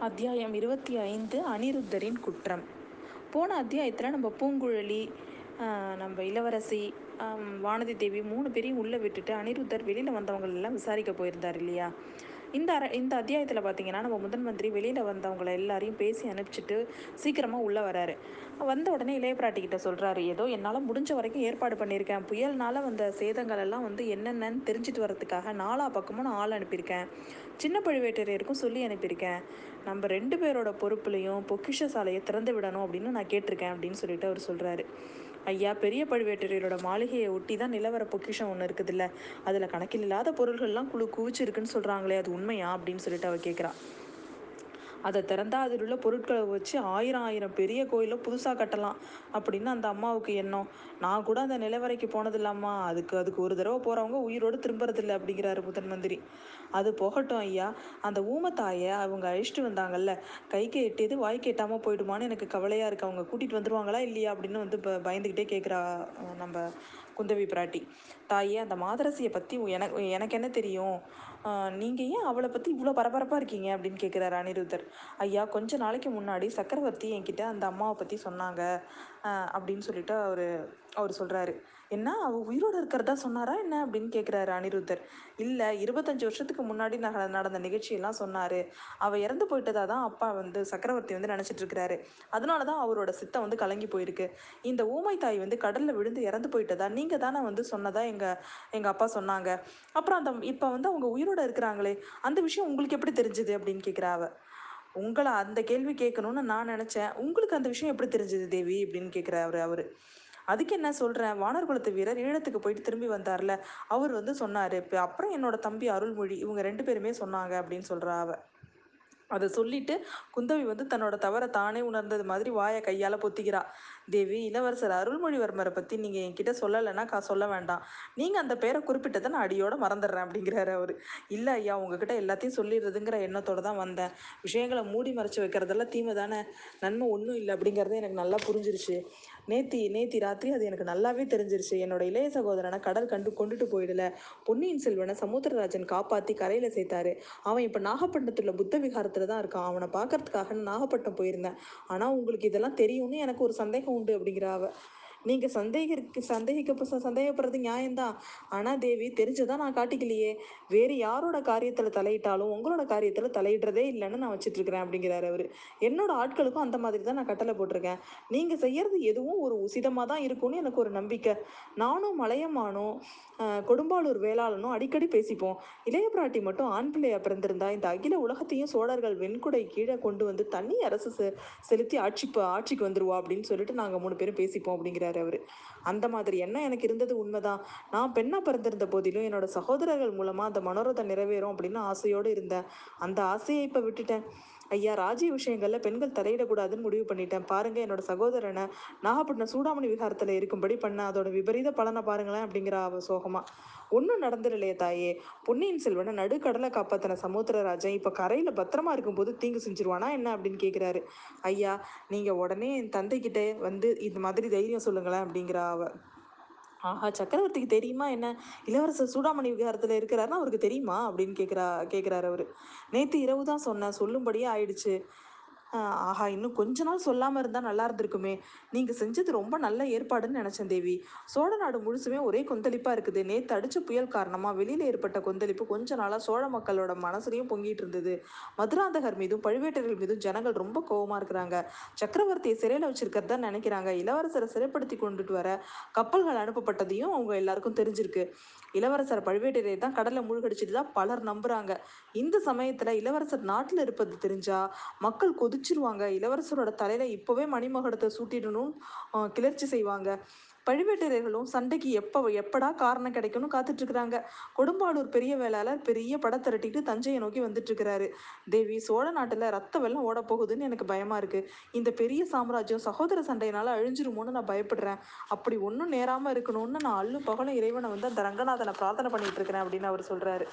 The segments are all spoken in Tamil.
அத்தியாயம் இருபத்தி ஐந்து அனிருத்தரின் குற்றம். போன அத்தியாயத்தில் நம்ம பூங்குழலி நம்ம இளவரசி வானதி தேவி மூணு பேரையும் உள்ளே விட்டுட்டு அனிருத்தர் வெளியில் வந்தவங்களெல்லாம் விசாரிக்க போயிருந்தார் இல்லையா? இந்த அர இந்த அத்தியாயத்தில் பார்த்தீங்கன்னா நம்ம முதன் மந்திரி வெளியில் வந்தவங்களை எல்லாரையும் பேசி அனுப்பிச்சிட்டு சீக்கிரமாக உள்ளே வராரு. வந்த உடனே இளைய பிராட்டிக்கிட்ட சொல்கிறாரு ஏதோ என்னால் முடிஞ்ச வரைக்கும் ஏற்பாடு பண்ணியிருக்கேன் புயல்னால் வந்த சேதங்கள் எல்லாம் வந்து என்னென்னு தெரிஞ்சுட்டு வரதுக்காக நாலா பக்கமும் நான் ஆள் அனுப்பியிருக்கேன். சின்ன பழுவேட்டரையருக்கும் சொல்லி அனுப்பியிருக்கேன். நம்ம ரெண்டு பேரோட பொறுப்புலையும் பொக்கிஷ சாலையை திறந்து விடணும் அப்படின்னு நான் கேட்டிருக்கேன் அப்படின்னு சொல்லிட்டு அவர் சொல்கிறாரு ஐயா பெரிய பழுவேட்டரையரோட மாளிகையை ஒட்டி தான் நிலவர பொக்கிஷம் ஒன்று இருக்குதுல்ல. அதில் கணக்கில் இல்லாத பொருள்கள்லாம் குழு குவிச்சிருக்குன்னு சொல்கிறாங்களே அது உண்மையா அப்படின்னு சொல்லிட்டு அவள் கேட்குறான் அதை திறந்தால் அதில் உள்ள பொருட்களை வச்சு ஆயிரம் ஆயிரம் பெரிய கோயிலை புதுசாக கட்டலாம் அப்படின்னு அந்த அம்மாவுக்கு எண்ணம். நான் கூட அந்த நிலவரைக்கு போனதில்லம்மா அதுக்கு அதுக்கு ஒரு தடவை போகிறவங்க உயிரோடு திரும்புறதில்லை அப்படிங்கிறாரு புதன் மந்திரி. அது போகட்டும் ஐயா. அந்த ஊமத்தாயை அவங்க அழிச்சிட்டு வந்தாங்கல்ல. கைக்கு எட்டியது வாய் கேட்டாமல் போயிடுமான்னு எனக்கு கவலையாக இருக்குது அவங்க கூட்டிகிட்டு வந்துருவாங்களா இல்லையா அப்படின்னு வந்து இப்போ பயந்துக்கிட்டே கேட்குறா நம்ம குந்தவி பிராட்டி. தாயே அந்த மாதரசியை பற்றி எனக்கு எனக்கு என்ன தெரியும்? நீங்கள் ஏன் அவளை பற்றி இவ்வளோ பரபரப்பாக இருக்கீங்க அப்படின்னு கேட்குறாரு அனிருத்தர். ஐயா கொஞ்ச நாளைக்கு முன்னாடி சக்கரவர்த்தி என்கிட்ட அந்த அம்மாவை பற்றி சொன்னாங்க அப்படின்னு சொல்லிட்டு அவர் அவர் சொல்கிறாரு என்ன அவள் உயிரோடு இருக்கிறதா சொன்னாரா? என்ன? அப்படின்னு கேட்குறாரு அனிருத்தர். இல்லை இருபத்தஞ்சி வருஷத்துக்கு முன்னாடி நட நடந்த நிகழ்ச்சியெல்லாம் சொன்னார். அவள் இறந்து போயிட்டதா தான் அப்பா வந்து சக்கரவர்த்தி வந்து நினச்சிட்டு இருக்கிறாரு. அதனால தான் அவரோட சித்தம் வந்து கலங்கி போயிருக்கு. இந்த ஊமை தாய் வந்து கடலில் விழுந்து இறந்து போயிட்டதா? நீங்கள் தானே வந்து சொன்னதா எங்கள் எங்கள் அப்பா சொன்னாங்க. அப்புறம் அந்த இப்போ வந்து அவங்க உயிரோடு இருக்கிறாங்களே அந்த விஷயம் உங்களுக்கு எப்படி தெரிஞ்சுது? அப்படின்னு கேட்குறா அவள் உங்களை அந்த கேள்வி கேட்கணும்னு நான் நினச்சேன். உங்களுக்கு அந்த விஷயம் எப்படி தெரிஞ்சது தேவி? அப்படின்னு கேட்குறாரு அவர். அதுக்கு என்ன சொல்கிறேன் வானர் குலத்து வீரர் ஈழத்துக்கு போயிட்டு திரும்பி வந்தார்ல. அவர் வந்து சொன்னார் இப்போ அப்புறம் என்னோட தம்பி அருள்மொழி இவங்க ரெண்டு பேருமே சொன்னாங்க அப்படின்னு சொல்கிறா அவ. அதை சொல்லிட்டு குந்தவி வந்து தன்னோட தவறை தானே உணர்ந்தது மாதிரி வாயை கையால் பொத்திக்கிறா. தேவி இளவரசர் அருள்மொழிவர்மரை பற்றி நீங்கள் என்கிட்ட சொல்லலைன்னா கா சொல்ல வேண்டாம். நீங்கள் அந்த பேரை குறிப்பிட்டதை நான் அடியோட மறந்துடுறேன் அப்படிங்கிறாரு அவர். இல்லை ஐயா உங்ககிட்ட எல்லாத்தையும் சொல்லிடுறதுங்கிற எண்ணத்தோடு தான் வந்தேன். விஷயங்களை மூடி மறைச்சி வைக்கிறதெல்லாம் தீமை தானே? நன்மை ஒன்றும் இல்லை அப்படிங்கிறது எனக்கு நல்லா புரிஞ்சிருச்சு. நேத்தி நேத்தி ராத்திரி அது எனக்கு நல்லாவே தெரிஞ்சிருச்சு. என்னோட இளைய சகோதரனை கடல் கண்டு கொண்டுட்டு போயிடல. பொன்னியின் செல்வனை சமுத்திரராஜன் காப்பாற்றி கரையில் சேர்த்தாரு. அவன் இப்போ நாகப்பட்டினத்தில் புத்த விகாரத்தில் தான் இருக்கான். அவனை பார்க்கறதுக்காக நாகப்பட்டினம் போயிருந்தேன். ஆனால் உங்களுக்கு இதெல்லாம் தெரியும்னு எனக்கு ஒரு சந்தேகம் உண்டு அப்படிங்கிற அவ. நீங்கள் சந்தேகிக்கு சந்தேகிக்க சந்தேகப்படுறது நியாயம்தான். ஆனால் தேவி தெரிஞ்சதான் நான் காட்டிக்கலையே. வேறு யாரோட காரியத்தில் தலையிட்டாலும் உங்களோட காரியத்தில் தலையிடுறதே இல்லைன்னு நான் வச்சுட்ருக்கிறேன் அப்படிங்கிறாரு அவர். என்னோட ஆட்களுக்கும் அந்த மாதிரி தான் நான் கட்டளை போட்டிருக்கேன். நீங்கள் செய்யறது எதுவும் ஒரு உசிதமாக தான் இருக்கும்னு எனக்கு ஒரு நம்பிக்கை. நானும் மலையமானும் கொடும்பாளூர் வேளாளனும் அடிக்கடி பேசிப்போம். இளைய பிராட்டி மட்டும் ஆண் பிள்ளையா பிறந்திருந்தா இந்த அகில உலகத்தையும் சோழர்கள் வெண்குடை கீழே கொண்டு வந்து தனி அரசு செலுத்தி ஆட்சி ஆட்சிக்கு வந்துருவா அப்படின்னு சொல்லிட்டு நாங்கள் மூணு பேரும் பேசிப்போம் அப்படிங்கிற சொல்கிறாரு அவர். அந்த மாதிரி என்ன எனக்கு இருந்தது உண்மைதான். நான் பெண்ணாக பிறந்திருந்த போதிலும் என்னோட சகோதரர்கள் மூலமாக அந்த மனோரதம் நிறைவேறும் அப்படின்னு ஆசையோடு இருந்தேன். அந்த ஆசையை இப்போ விட்டுட்டேன். ஐயா ராஜ்ய விஷயங்களில் பெண்கள் தலையிடக்கூடாதுன்னு முடிவு பண்ணிட்டேன். பாருங்க என்னோட சகோதரனை நாகப்பட்டினம் சூடாமணி விகாரத்தில் இருக்கும்படி பண்ண அதோட விபரீத பலனை பாருங்களேன் அப்படிங்கிற அவ சோகமா. ஒன்றும் நடந்துடலையே தாயே. பொன்னியின் செல்வனை நடுக்கடலை காப்பாற்றின சமுத்திரராஜன் இப்போ கரையில் பத்திரமா இருக்கும்போது தீங்கு செஞ்சிருவானா என்ன அப்படின்னு கேட்குறாரு ஐயா நீங்கள் உடனே என் தந்தைக்கிட்ட வந்து இந்த மாதிரி தைரியம் சொல்லுங்களேன் அப்படிங்கிற அவ. ஆஹா சக்கரவர்த்திக்கு தெரியுமா என்ன? இளவரசர் சூடாமணி விகாரத்தில் இருக்கிறாருன்னா அவருக்கு தெரியுமா? அப்படின்னு கேட்குறா கேட்குறாரு அவர். நேற்று இரவு தான் சொன்னேன் சொல்லும்படியே ஆயிடுச்சு. ஆஹா இன்னும் கொஞ்ச நாள் சொல்லாமல் இருந்தால் நல்லா இருந்திருக்குமே. நீங்கள் செஞ்சது ரொம்ப நல்ல ஏற்பாடுன்னு நினச்சேன் தேவி. சோழ நாடு முழுசுமே ஒரே கொந்தளிப்பாக இருக்குது. நேற்று அடித்த புயல் காரணமாக வெளியில் ஏற்பட்ட கொந்தளிப்பு கொஞ்ச நாளாக சோழ மக்களோட மனசுலையும் பொங்கிட்டு இருந்தது. மதுராந்தகர் மீதும் பழுவேட்டர்கள் மீதும் ஜனங்கள் ரொம்ப கோபமாக இருக்கிறாங்க. சக்கரவர்த்தியை சிறையில் வச்சிருக்கிறதா நினைக்கிறாங்க. இளவரசரை சிறைப்படுத்தி கொண்டுட்டு வர கப்பல்கள் அனுப்பப்பட்டதையும் அவங்க எல்லாருக்கும் தெரிஞ்சிருக்கு. இளவரசர் பழுவேட்டரையர் தான் கடலை மூழ்கடிச்சிட்டு தான் பலர் நம்புறாங்க. இந்த சமயத்தில் இளவரசர் நாட்டில் இருப்பது தெரிஞ்சா மக்கள் கொதி குதிச்சிருவாங்க இளவரசரோட தலையில இப்போவே மணிமகடத்தை சூட்டிடணும் கிளர்ச்சி செய்வாங்க. பழுவேட்டரையர்களும் சண்டைக்கு எப்போ எப்படா காரணம் கிடைக்கும்னு காத்துட்டு இருக்கிறாங்க கொடும்பாளூர் பெரிய வேளாளர் பெரிய படம் திரட்டிட்டு தஞ்சையை நோக்கி வந்துட்டு இருக்கிறாரு தேவி சோழ நாட்டில் ரத்த வெள்ளம் ஓட போகுதுன்னு எனக்கு பயமா இருக்கு. இந்த பெரிய சாம்ராஜ்யம் சகோதர சண்டையினால அழிஞ்சிருமோன்னு நான் பயப்படுறேன். அப்படி ஒன்றும் நேராம இருக்கணும்னு நான் அள்ளு பகலும் இறைவனை வந்து அந்த ரங்கநாதனை பிரார்த்தனை பண்ணிட்டு இருக்கிறேன் அப்படின்னு அவர் சொல்றாரு.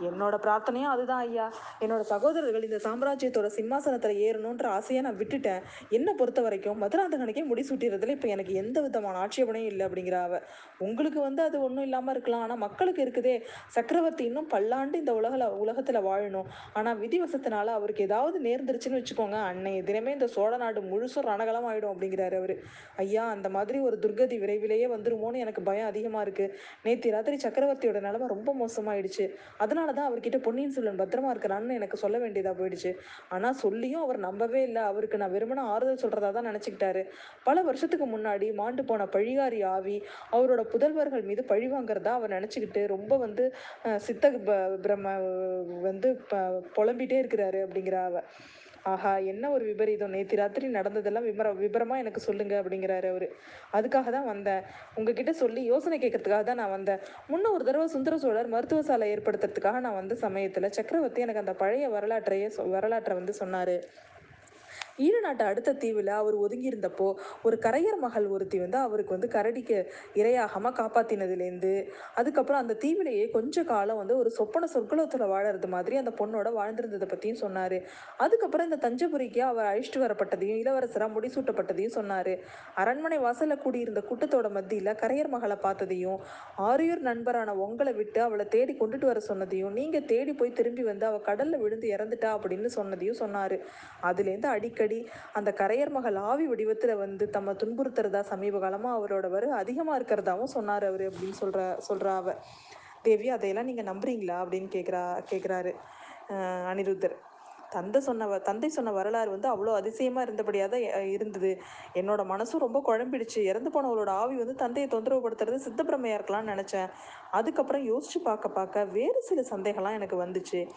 என்னோட பிரார்த்தனையும் அதுதான் ஐயா. என்னோட சகோதரர்கள் இந்த சாம்ராஜ்யத்தோட சிம்மாசனத்தில் ஏறணுன்ற ஆசையை நான் விட்டுட்டேன். என்னை பொறுத்த வரைக்கும் மதுராந்தகனுக்கே முடிசூட்டிறதுல இப்போ எனக்கு எந்த விதமான ஆட்சேபனையும் இல்லை அப்படிங்கிற அவ. உங்களுக்கு வந்து அது ஒன்றும் இல்லாமல் இருக்கலாம். ஆனால் மக்களுக்கு இருக்குதே. சக்கரவர்த்தி இன்னும் பல்லாண்டு இந்த உலகில் உலகத்தில் வாழணும். ஆனால் விதிவசத்தினால அவருக்கு ஏதாவது நேர்ந்துருச்சுன்னு வச்சுக்கோங்க. அன்னைய தினமே இந்த சோழ நாடு முழுசும் ரணகலம் ஆயிடும் அப்படிங்கிறாரு அவர். ஐயா அந்த மாதிரி ஒரு துர்கதி விரைவிலேயே வந்துருமோன்னு எனக்கு பயம் அதிகமாக இருக்குது நேற்று ராத்திரி சக்கரவர்த்தியோட நிலைமை ரொம்ப மோசமாயிடுச்சு. அதனால தான் அவர்கிட்ட பொன்னியின் செல்வன் பத்திரமா இருக்கிறான்னு எனக்கு சொல்ல வேண்டியதாக போயிடுச்சு. ஆனால் சொல்லியும் அவர் நம்பவே இல்லை. அவருக்கு நான் வெறுமனே ஆறுதல் சொல்கிறதா தான் நினச்சிக்கிட்டாரு. பல வருஷத்துக்கு முன்னாடி மாண்டு போன பழிகாரி ஆவி அவரோட புதல்வர்கள் மீது பழி வாங்குறதா அவர் நினச்சிக்கிட்டு ரொம்ப வந்து சித்த ப- பிரம்ம வந்து ப புலம்பிட்டே இருக்கிறாரு அப்படிங்கிற அவ. ஆஹா என்ன ஒரு விபரீதம். நேற்று ராத்திரி நடந்ததெல்லாம் விபர விபரமாக எனக்கு சொல்லுங்க அப்படிங்கிறாரு அவர். அதுக்காக தான் வந்தேன். உங்ககிட்ட சொல்லி யோசனை கேட்கறதுக்காக தான் நான் வந்தேன். முன்ன ஒரு தடவை சுந்தர சோழர் மருத்துவ சாலை ஏற்படுத்துறதுக்காக நான் வந்த சமயத்தில் சக்கரவர்த்தி எனக்கு அந்த பழைய வரலாற்றையே சொ- வரலாற்றை வந்து சொன்னார். ஈழநாட்டு அடுத்த தீவில் அவர் ஒதுங்கி இருந்தப்போ ஒரு கரையர் மகள் ஒருத்தி வந்து அவருக்கு வந்து கரடிக்கு இரையாகாமல் காப்பாத்தினதுலேருந்து அதுக்கப்புறம் அந்த தீவிலேயே கொஞ்ச காலம் வந்து ஒரு சொப்பன சொற்குலத்தில் வாழறது மாதிரி அந்த பொண்ணோட வாழ்ந்திருந்ததை பற்றியும் சொன்னார். அதுக்கப்புறம் இந்த தஞ்சபுரிக்கு அவர் அழிச்சிட்டு வரப்பட்டதையும் இளவரசராக முடிசூட்டப்பட்டதையும் சொன்னார். அரண்மனை வாசலில் கூடியிருந்த கூட்டத்தோட மத்தியில் கரையர் மகளை பார்த்ததையும் ஆரியூர் நண்பரான உங்களை விட்டு அவளை தேடி கொண்டுட்டு வர சொன்னதையும் நீங்கள் தேடி போய் திரும்பி வந்து அவள் கடலில் விழுந்து இறந்துட்டா அப்படின்னு சொன்னதையும் சொன்னார். அதுலேருந்து அடிக்கடி அந்த கரையர் மகள் ஆவி வடிவத்தில் வந்து தம்மை துன்புறுத்துறதா சமீப காலமாக அவரோட வரு அதிகமாக இருக்கிறதாவும் சொன்னார் அவர் அப்படின்னு சொல்கிற சொல்கிறா அவ. தேவி அதையெல்லாம் நீங்கள் நம்புறீங்களா அப்படின்னு கேட்குறா கேட்குறாரு அனிருத்தர். தந்தை சொன்ன வ- தந்தை சொன்ன வரலாறு வந்து அவ்வளோ அதிசயமாக இருந்தபடியாக தான் இருந்தது. என்னோட மனசும் ரொம்ப குழம்பிடுச்சு. இறந்து போனவளோட ஆவி வந்து தந்தையை தொந்தரவு படுத்துறது சித்தப்பிரமையாக இருக்கலாம்னு நினச்சேன். அதுக்கப்புறம் யோசிச்சு பார்க்க பார்க்க வேறு சில சந்தேகம்லாம் எனக்கு வந்துச்சு.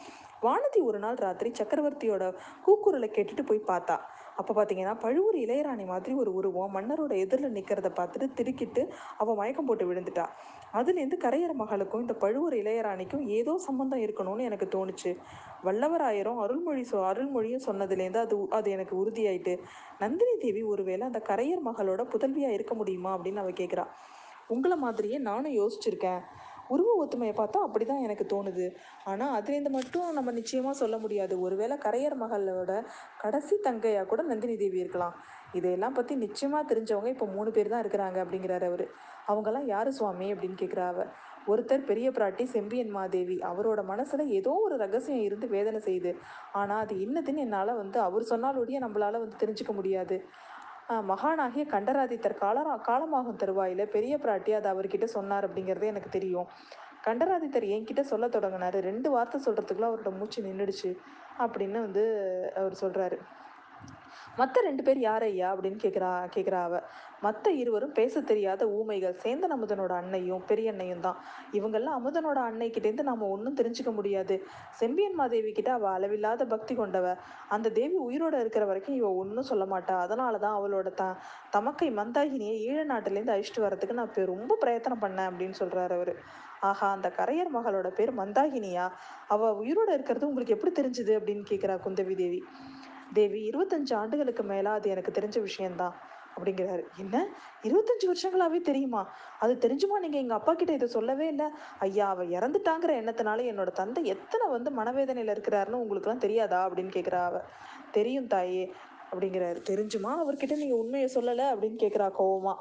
வானதி ஒரு நாள் ராத்திரி சக்கரவர்த்தியோட கூக்குரலை கேட்டுட்டு போய் பார்த்தா அப்போ பார்த்தீங்கன்னா பழுவூர் இளையராணி மாதிரி ஒரு உருவம் மன்னரோட எதிரில் நிற்கிறத பார்த்துட்டு திருக்கிட்டு அவள் மயக்கம் போட்டு விழுந்துட்டா. அதுலேருந்து கரையர் மகளுக்கும் இந்த பழுவூர் இளையராணிக்கும் ஏதோ சம்பந்தம் இருக்கணும்னு எனக்கு தோணுச்சு. வல்லவராயரும் அருள்மொழி சொ அருள்மொழியும் சொன்னதுலேருந்து அது அது எனக்கு உறுதியாயிட்டு நந்தினி தேவி ஒருவேளை அந்த கரையர் மகளோட புதல்வியாக இருக்க முடியுமா? அப்படின்னு அவள் கேட்குறா உங்களை மாதிரியே நானும் யோசிச்சிருக்கேன். உருவ ஒத்துமையை பார்த்தா அப்படி தான் எனக்கு தோணுது. ஆனால் அதுலேருந்து மட்டும் நம்ம நிச்சயமாக சொல்ல முடியாது. ஒருவேளை கரையர் மகளோட கடைசி தங்கையாக கூட நந்தினி தேவி இருக்கலாம். இதையெல்லாம் பற்றி நிச்சயமாக தெரிஞ்சவங்க இப்போ மூணு பேர் தான் இருக்கிறாங்க அப்படிங்கிறாரு அவர். அவங்கெல்லாம் யார் சுவாமி அப்படின்னு கேட்குறா அவ. ஒருத்தர் பெரிய பிராட்டி செம்பியன் மாதேவி. அவரோட மனசில் ஏதோ ஒரு ரகசியம் இருந்து வேதனை செய்யுது ஆனால் அது என்னதுன்னு என்னால் வந்து அவர் சொன்னாலோடைய நம்மளால் வந்து தெரிஞ்சுக்க முடியாது. மகானாகிய கண்டராதித்தர் காலரா காலமாகும் தருவாயில் பெரிய பிராட்டி அதை அவர்கிட்ட சொன்னார் அப்படிங்கிறது எனக்கு தெரியும். கண்டராதித்தர் என்கிட்ட சொல்ல தொடங்கினாரு. ரெண்டு வார்த்தை சொல்கிறதுக்குள்ள அவரோட மூச்சு நின்றுடுச்சு அப்படின்னு வந்து அவர் சொல்கிறாரு மற்ற ரெண்டு பேர் யார் ஐயா அப்படின்னு கேட்குறா கேட்குறா அவ. மற்ற இருவரும் பேச தெரியாத ஊமைகள். சேந்தன் அமுதனோட அன்னையும் பெரியண்ணையும் தான். இவங்கெல்லாம் அமுதனோட அன்னைக்கிட்டேருந்து நாம் ஒன்றும் தெரிஞ்சுக்க முடியாது. செம்பியன் மாதேவி கிட்ட அவள் அளவில்லாத பக்தி கொண்டவ. அந்த தேவி உயிரோட இருக்கிற வரைக்கும் இவ ஒன்றும் சொல்ல மாட்டா. அதனால தான் அவளோட த தமக்கை மந்தாகினியை ஈழ நாட்டிலேருந்து அழிச்சிட்டு வரதுக்கு நான் ரொம்ப பிரயத்தனம் பண்ணேன் அப்படின்னு சொல்றாரு அவர். ஆஹா அந்த கரையர் மகளோட பேர் மந்தாகினியா? அவ உயிரோட இருக்கிறது உங்களுக்கு எப்படி தெரிஞ்சுது அப்படின்னு கேட்குறா குந்தவி தேவி. தேவி இருபத்தஞ்சு ஆண்டுகளுக்கு மேலே அது எனக்கு தெரிஞ்ச விஷயம்தான் அப்படிங்கிறாரு. என்ன? இருபத்தஞ்சு வருஷங்களாவே தெரியுமா? அது தெரிஞ்சுமா? நீங்கள் எங்கள் அப்பா கிட்ட இதை சொல்லவே இல்லை. ஐயா அவ இறந்துட்டாங்கிற எண்ணத்தினால என்னோட தந்தை எத்தனை வந்து மனவேதனையில் இருக்கிறாருன்னு உங்களுக்குலாம் தெரியாதா? அப்படின்னு கேட்குறா அவ. தெரியும் தாயே அப்படிங்கிறாரு. தெரிஞ்சுமா? அவர்கிட்ட நீங்கள் உண்மையை சொல்லலை அப்படின்னு கேட்குறா கோவமா.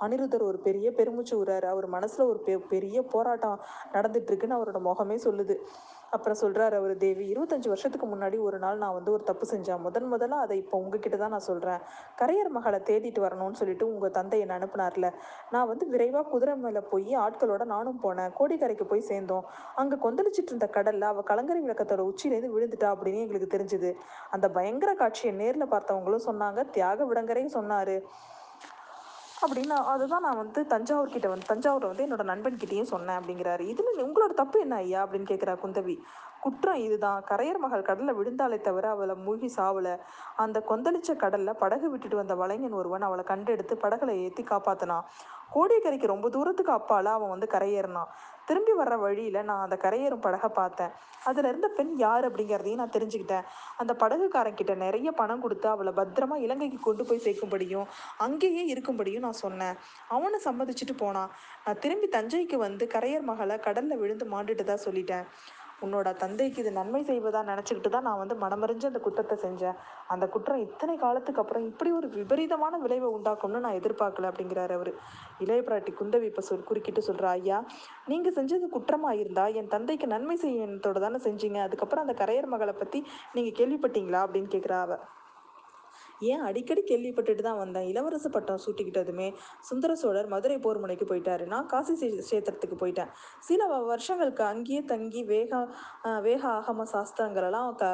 அனிருத்தர் ஒரு பெரிய பெருமிச்சு விடுறாரு அவர் மனசில் ஒரு பெ பெரிய போராட்டம் நடந்துட்டு இருக்குன்னு அவரோட முகமே சொல்லுது. அப்புறம் சொல்கிறார் அவர் தேவி இருபத்தஞ்சு வருஷத்துக்கு முன்னாடி ஒரு நாள் நான் வந்து ஒரு தப்பு செஞ்சேன். முதன் முதலாக அதை இப்போ உங்ககிட்ட தான் நான் சொல்கிறேன் கரையர் மகளை தேடிட்டு வரணும்னு சொல்லிட்டு உங்கள் தந்தை என்னை அனுப்புனார்ல. நான் வந்து விரைவாக குதிரை மேலே போய் ஆட்களோட நானும் போனேன். கோடிக்கரைக்கு போய் சேர்ந்தோம். அங்கே கொந்தளிச்சிட்டு இருந்த கடலில் அவள் கலங்கரை விளக்கத்தோட உச்சியிலேருந்து விழுந்துட்டா அப்படின்னு எங்களுக்கு தெரிஞ்சுது. அந்த பயங்கர காட்சியை நேரில் பார்த்தவங்களும் சொன்னாங்க. தியாக விடங்கரையும் சொன்னார். அப்படின்னு அதுதான் நான் வந்து தஞ்சாவூர் கிட்ட வந்து தஞ்சாவூரை வந்து என்னோட நண்பன் கிட்டேயும் சொன்னேன் அப்படிங்கிறாரு. இதில் உங்களோட தப்பு என்ன ஐயா? அப்படின்னு கேட்குறா குந்தவி. குற்றம் இதுதான். கரையர் மகள் கடலில் விழுந்தாலே தவிர அவளை மூழ்கி சாவல. அந்த கொந்தளிச்ச கடலில் படகு விட்டுட்டு வந்த வளைஞன் ஒருவன் அவளை கண்டெடுத்து படகுல ஏற்றி காப்பாத்தினான். கோடியக்கரைக்கு ரொம்ப தூரத்துக்கு அப்பால அவன் வந்து கரையேறினான். திரும்பி வர்ற வழியில் நான் அந்த கரையேறும் படகை பார்த்தேன். அதில் இருந்த பெண் யார் அப்படிங்கிறதையும் நான் தெரிஞ்சுக்கிட்டேன். அந்த படகுக்காரங்கிட்ட நிறைய பணம் கொடுத்து அவளை பத்திரமா இலங்கைக்கு கொண்டு போய் சேர்க்கும்படியும் அங்கேயே இருக்கும்படியும் நான் சொன்னேன். அவனை சம்மதிச்சுட்டு போனான். நான் திரும்பி தஞ்சைக்கு வந்து கரையர் மகளை கடலில் விழுந்து மாண்டுட்டு தான் சொல்லிட்டேன். உன்னோட தந்தைக்கு இது நன்மை செய்வதாக நினச்சிக்கிட்டு தான் நான் வந்து மனமறிஞ்சு அந்த குற்றத்தை செஞ்சேன். அந்த குற்றம் இத்தனை காலத்துக்கு அப்புறம் இப்படி ஒரு விபரீதமான விளைவை உண்டாக்கும்னு நான் எதிர்பார்க்கல அப்படிங்கிறார் அவர். இளைய பிராட்டி குந்தவி இப்போ சொல் குறுக்கிட்டு சொல்கிறா ஐயா நீங்கள் செஞ்சது குற்றமாக இருந்தால் என் தந்தைக்கு நன்மை செய்யத்தோடு தானே செஞ்சீங்க. அதுக்கப்புறம் அந்த கரையர் மகளை பற்றி நீங்கள் கேள்விப்பட்டீங்களா? அப்படின்னு கேட்குறா அவ. ஏன் அடிக்கடி கேள்விப்பட்டுட்டு தான் வந்தேன்? இளவரச பட்டம் சூட்டிக்கிட்டதுமே சுந்தர சோழர் மதுரை போர் முனைக்கு போயிட்டாரு. நான் காசி சேத்திரத்துக்கு போயிட்டேன். சில வருஷங்களுக்கு அங்கேயே தங்கி வேக வேக ஆகம சாஸ்திரங்களெல்லாம் க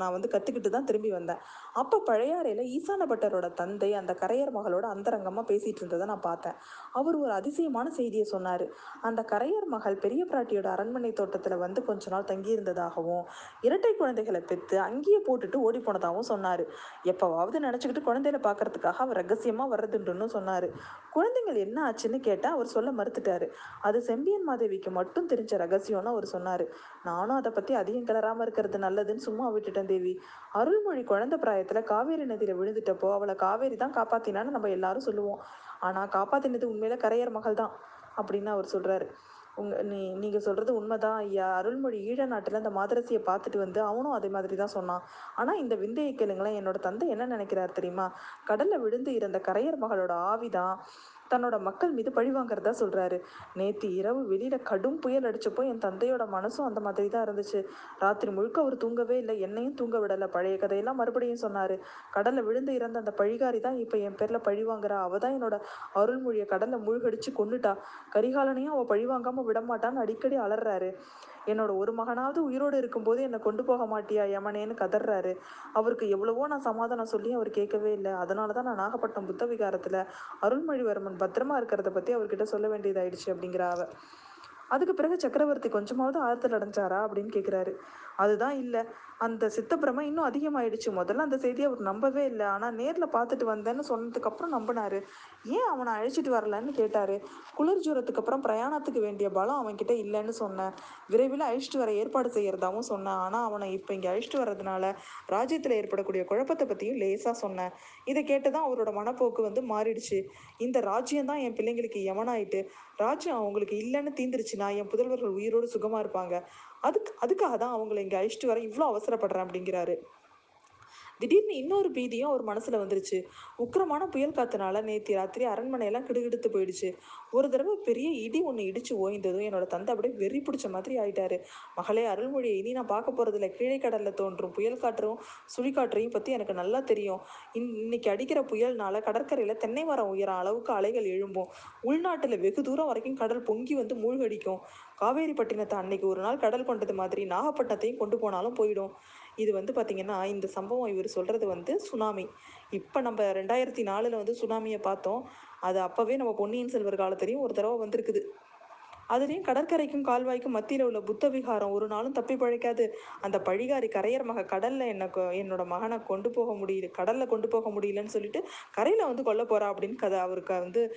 நான் வந்து கற்றுக்கிட்டு தான் திரும்பி வந்தேன். அப்போ பழையாறையில் ஈசான பட்டரோட தந்தை அந்த கரையர் மகளோட அந்தரங்கமாக பேசிகிட்டு இருந்ததை நான் பார்த்தேன். அவர் ஒரு அதிசயமான செய்தியை சொன்னார். அந்த கரையர் மகள் பெரிய பிராட்டியோட அரண்மனை தோட்டத்தில் வந்து கொஞ்ச நாள் தங்கியிருந்ததாகவும் இரட்டை குழந்தைகளை பெற்று அங்கேயே போட்டுட்டு ஓடி போனதாகவும் சொன்னார். எப்போவாவது நினச்சிக்கிட்டு குழந்தையில பார்க்கறதுக்காக அவர் ரகசியமாக வர்றதுண்டுன்னு சொன்னார். குழந்தைங்கள் என்ன ஆச்சுன்னு கேட்டால் அவர் சொல்ல மறுத்துட்டாரு. அது செம்பியன் மாதேவிக்கு மட்டும் தெரிஞ்ச ரகசியம்னு அவர் சொன்னார். நானும் அதை பற்றி அதிகம் கிளறாமல் இருக்கிறது நல்லதுன்னு சும்மா விட்டுட்டேன் தேவி. அருள்மொழி குழந்தை பிராயத்தில் காவேரி நதியில் விழுந்துட்டப்போ அவளை காவேரி தான் காப்பாத்தினான்னு நம்ம எல்லாரும் சொல்லுவோம். ஆனால் காப்பாத்தினது உண்மையில கரையர் மகள் தான் அப்படின்னு அவர் சொல்கிறாரு உங்க நீ நீங்கள் சொல்கிறது உண்மைதான். ஐயா அருள்மொழி ஈழ நாட்டில் அந்த மாதரசியை பார்த்துட்டு வந்து அவனும் அதே மாதிரி தான் சொன்னான். ஆனால் இந்த விந்தையை கேளுங்களேன். என்னோட தந்தை என்ன நினைக்கிறார் தெரியுமா? கடல்ல விழுந்து இறந்த கரையர் மகளோட ஆவிதான். தன்னோட மக்கள் மீது பழி வாங்குறதா சொல்றாரு. நேத்து இரவு வெளியில கடும் புயல் அடிச்சப்போ என் தந்தையோட மனசும் அந்த மாதிரி தான் இருந்துச்சு. ராத்திரி முழுக்க அவர் தூங்கவே இல்லை. என்னையும் தூங்க விடல. பழைய கதையெல்லாம் மறுபடியும் சொன்னாரு. கடல்ல விழுந்து இறந்த அந்த பழிகாரி தான் இப்போ என் பேர்ல பழி வாங்குறா. அவள் தான் என்னோட அருள்மொழியை கடல்ல மூழ்கடிச்சு கொண்டுட்டா கரிகாலனையும் அவ பழி வாங்காம விடமாட்டான்னு அடிக்கடி அலறாரு. என்னோட ஒரு மகனாவது உயிரோடு இருக்கும்போது என்னை கொண்டு போக மாட்டியா யமனேன்னு கதறாரு அவருக்கு எவ்வளவோ நான் சமாதானம் சொல்லி அவர் கேட்கவே இல்லை. அதனால தான் நான் நாகப்பட்டினம் புத்த விகாரத்தில் அருள்மொழிவர்மன் பத்திரமா இருக்கிறத பற்றி அவர்கிட்ட சொல்ல வேண்டியதாயிடுச்சு அப்படிங்கிற அவ அதுக்கு பிறகு சக்கரவர்த்தி கொஞ்சமாவது ஆறுதல் அடைஞ்சாரா அப்படின்னு கேட்குறாரு அதுதான் இல்லை. அந்த சித்தப்பிரமை இன்னும் அதிகமாயிடுச்சு. முதல்ல அந்த செய்தியை அவர் நம்பவே இல்லை. ஆனால் நேரில் பார்த்துட்டு வந்தேன்னு சொன்னதுக்கப்புறம் நம்பினாரு. ஏன் அவனை அழைச்சிட்டு வரலன்னு கேட்டாரு. குளிர் ஜூரத்துக்கு அப்புறம் பிரயாணத்துக்கு வேண்டிய பலம் அவன்கிட்ட இல்லைன்னு சொன்னேன். விரைவில் அழைச்சிட்டு வர ஏற்பாடு செய்யறதாவும் சொன்னேன். ஆனால் அவனை இப்போ இங்கே அழைச்சிட்டு வர்றதுனால ராஜ்யத்தில் ஏற்படக்கூடிய குழப்பத்தை பற்றியும் லேசாக சொன்னேன். இதை கேட்டு தான் அவரோட மனப்போக்கு வந்து மாறிடுச்சு. இந்த ராஜ்யம் தான் என் பிள்ளைங்களுக்கு யமனாயிட்டு ராஜ்யம் அவங்களுக்கு இல்லைன்னு தீந்துருச்சுன்னா என் புதல்வர்கள் உயிரோடு சுகமாக இருப்பாங்க. அதுக்கு அதுக்காக தான் அவங்கள இங்கே அழைச்சிட்டு வர இவ்வளோ அவசரப்படுறேன் அப்படிங்கிறாரு. திடீர்னு இன்னொரு பீதியும் அவர் மனசுல வந்துருச்சு. உக்கிரமான புயல் காத்தனால நேற்று ராத்திரி அரண்மனையெல்லாம் கிடுகிடுத்து போயிடுச்சு. ஒரு தடவை பெரிய இடி ஒன்று இடிச்சு ஓய்ந்ததும் என்னோட தந்தை அப்படியே வெறி பிடிச்ச மாதிரி ஆயிட்டாரு. மகளே அருள்மொழியை இனி நான் பார்க்க போறதில்ல. கீழே கடல்ல தோன்றும் புயல் காற்றும் சுழிக்காற்றையும் பத்தி எனக்கு நல்லா தெரியும். இன் இன்னைக்கு அடிக்கிற புயல்னால கடற்கரையில தென்னை மரம் உயர அளவுக்கு அலைகள் எழும்பும். உள்நாட்டுல வெகு தூரம் வரைக்கும் கடல் பொங்கி வந்து மூழ்கடிக்கும். காவேரிப்பட்டினத்தை அன்னைக்கு ஒரு நாள் கடல் கொண்டது மாதிரி நாகப்பட்டினத்தையும் கொண்டு போனாலும் போயிடும். இது வந்து பார்த்திங்கன்னா இந்த சம்பவம் இவர் சொல்கிறது வந்து சுனாமி. இப்போ நம்ம ரெண்டாயிரத்தி நாலில் வந்து சுனாமியை பார்த்தோம் அது அப்போவே நம்ம பொன்னியின் செல்வர் காலத்துலேயும் ஒரு தடவை வந்திருக்குது. அதுலேயும் கடற்கரைக்கும் கால்வாய்க்கும் மத்தியில் உள்ள புத்த விகாரம் ஒரு நாளும் தப்பி பழைக்காது. அந்த பழிகாரி கரையர் மக கடலில் என்னை கொ- என்னோட மகனை கொண்டு போக முடியல கடலில் கொண்டு போக முடியலன்னு சொல்லிட்டு கரையில் வந்து கொல்ல போகிறா அப்படின்னு கதை அவருக்கு வந்து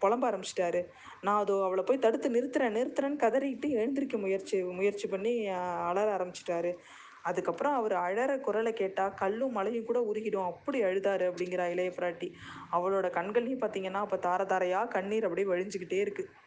புலம்ப ஆரம்பிச்சிட்டாரு. நான் அதோ அவளை போய் தடுத்து நிறுத்துறேன் நிறுத்துறேன்னு கதறிட்டு எழுந்திருக்க முயற்சி முயற்சி பண்ணி அலற ஆரம்பிச்சிட்டாரு. அதுக்கப்புறம் அவர் அழற குரலை கேட்டால் கல்லும் மலையும் கூட உருகிடும். அப்படி அழுதாரு அப்படிங்கிறா இளைய பிராட்டி. அவளோட கண்கள்லையும் பார்த்தீங்கன்னா அப்போ தார தாரையாக கண்ணீர் அப்படியே வழிஞ்சுக்கிட்டே இருக்கு.